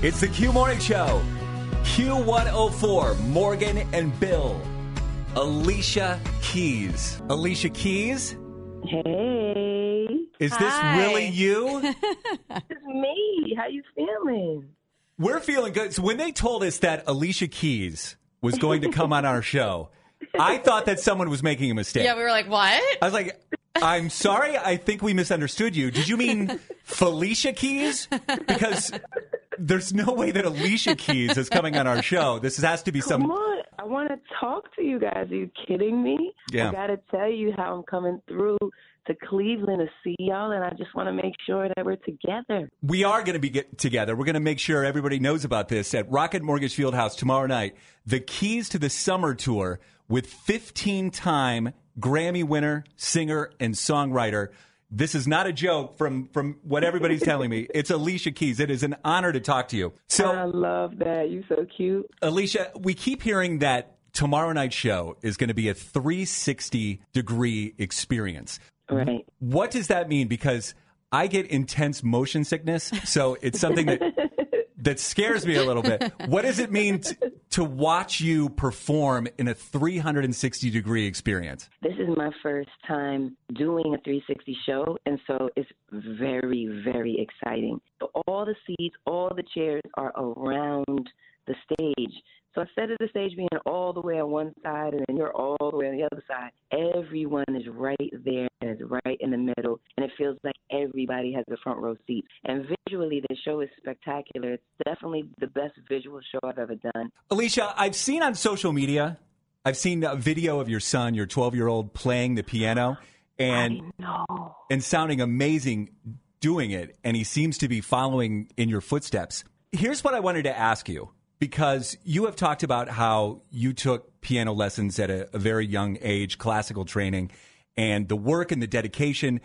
It's the Q Morning Show. Q104, Morgan and Bill. Alicia Keys. Alicia Keys? Hey, Is this Hi. really you? it's me. How you feeling? We're feeling good. So when they told us that Alicia Keys was going to come on our show, I thought that someone was making a mistake. Yeah, we were like, what? I was like, I'm sorry, I think we misunderstood you. Did you mean Felicia Keys? Because there's no way that Alicia Keys is coming on our show. This has to be Come some. on. I want to talk to you guys. Are you kidding me? Yeah. I got to tell you how I'm coming through to Cleveland to see y'all, and I just want to make sure that we're together. We are going to be get together. We're going to make sure everybody knows about this at Rocket Mortgage Fieldhouse tomorrow night. The keys to the summer tour with 15 time Grammy winner, singer, and songwriter. This is not a joke from, from what everybody's telling me. It's Alicia Keys. It is an honor to talk to you. So, I love that. you're so cute. Alicia, we keep hearing that tomorrow night's show is going to be a 360 degree experience. Right. What does that mean? Because I get intense motion sickness, so it's something that that scares me a little bit. What does it mean t- to watch you perform in a 360 degree experience? This is my first time doing a 360 show, and so it's very, very exciting. All the seats, all the chairs are around the stage. So instead of the stage being all the way on one side and then you're all the way on the other side, everyone is right there and is right in the middle, and it feels like everybody has a front row seat. And visually, the show is spectacular. It's definitely the best visual show I've ever done. Alicia, I've seen on social media, I've seen a video of your son, your 12 year old, playing the piano and and sounding amazing doing it, and he seems to be following in your footsteps. Here's what I wanted to ask you because you have talked about how you took piano lessons at a, a very young age, classical training, and the work and the dedication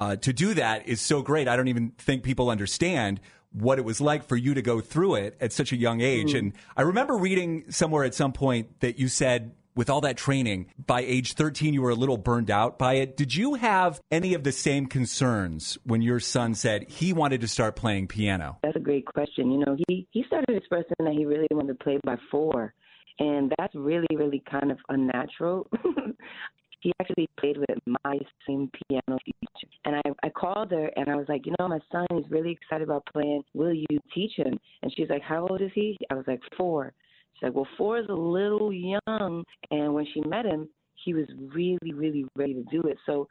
uh, to do that is so great. I don't even think people understand what it was like for you to go through it at such a young age. And I remember reading somewhere at some point that you said with all that training, by age 13, you were a little burned out by it. Did you have any of the same concerns when your son said he wanted to start playing piano? That's a great question. You know, he he started expressing that he really wanted to play by four, and that's really really kind of unnatural. he actually played with my same piano teacher, and I I called her and I was like, you know, my son is really excited about playing. Will you teach him? And she's like, how old is he? I was like, four. She's like, well, four is a little young. And when she met him, he was really really ready to do it. So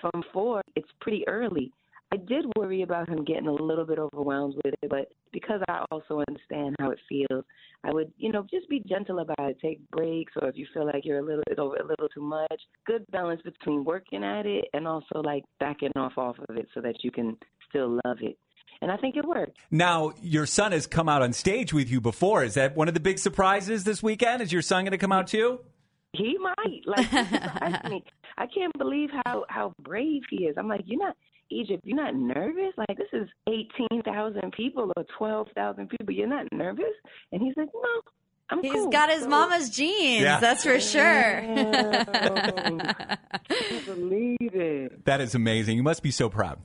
from four, it's pretty early. I did worry about him getting a little bit overwhelmed with it, but because I also understand how it feels, I would, you know, just be gentle about it. Take breaks, or if you feel like you're a little, it's over a little too much. Good balance between working at it and also like backing off off of it, so that you can still love it. And I think it worked. Now, your son has come out on stage with you before. Is that one of the big surprises this weekend? Is your son going to come out too? He might like he surprised me. I can't believe how how brave he is. I'm like, you're not Egypt. You're not nervous. Like this is eighteen thousand people or twelve thousand people. You're not nervous. And he's like, no, I'm He's cool. got his So- mama's genes, Yeah. that's for sure. Damn. I can't believe it. That is amazing. You must be so proud.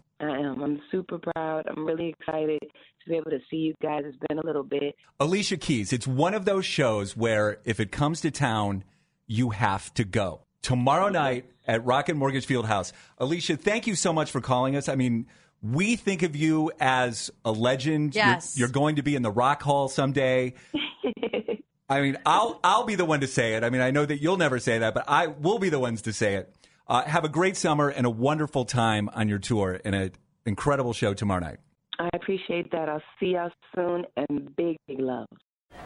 I am. Super proud. I'm really excited to be able to see you guys. It's been a little bit. Alicia Keys, it's one of those shows where if it comes to town, you have to go. Tomorrow night at Rocket Mortgage Field House. Alicia, thank you so much for calling us. I mean, we think of you as a legend. You're- Yes. You're, going to be in the Rock Hall someday. I mean, I'll I'll be the one to say it. I mean, I know that you'll never say that, but I will be the ones to say it. Uh, have a great summer and a wonderful time on your tour and an incredible show tomorrow night. I appreciate that. I'll see y'all soon and big, big love.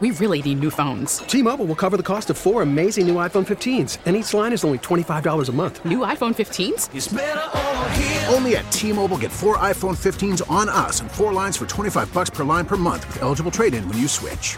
We really need new phones. T-Mobile will cover the cost of four amazing new iPhone 15s, and each line is only $25 a month. New iPhone 15s? Only at T-Mobile get four iPhone 15s on us and four lines for 25 bucks per line per month with eligible trade-in when you switch.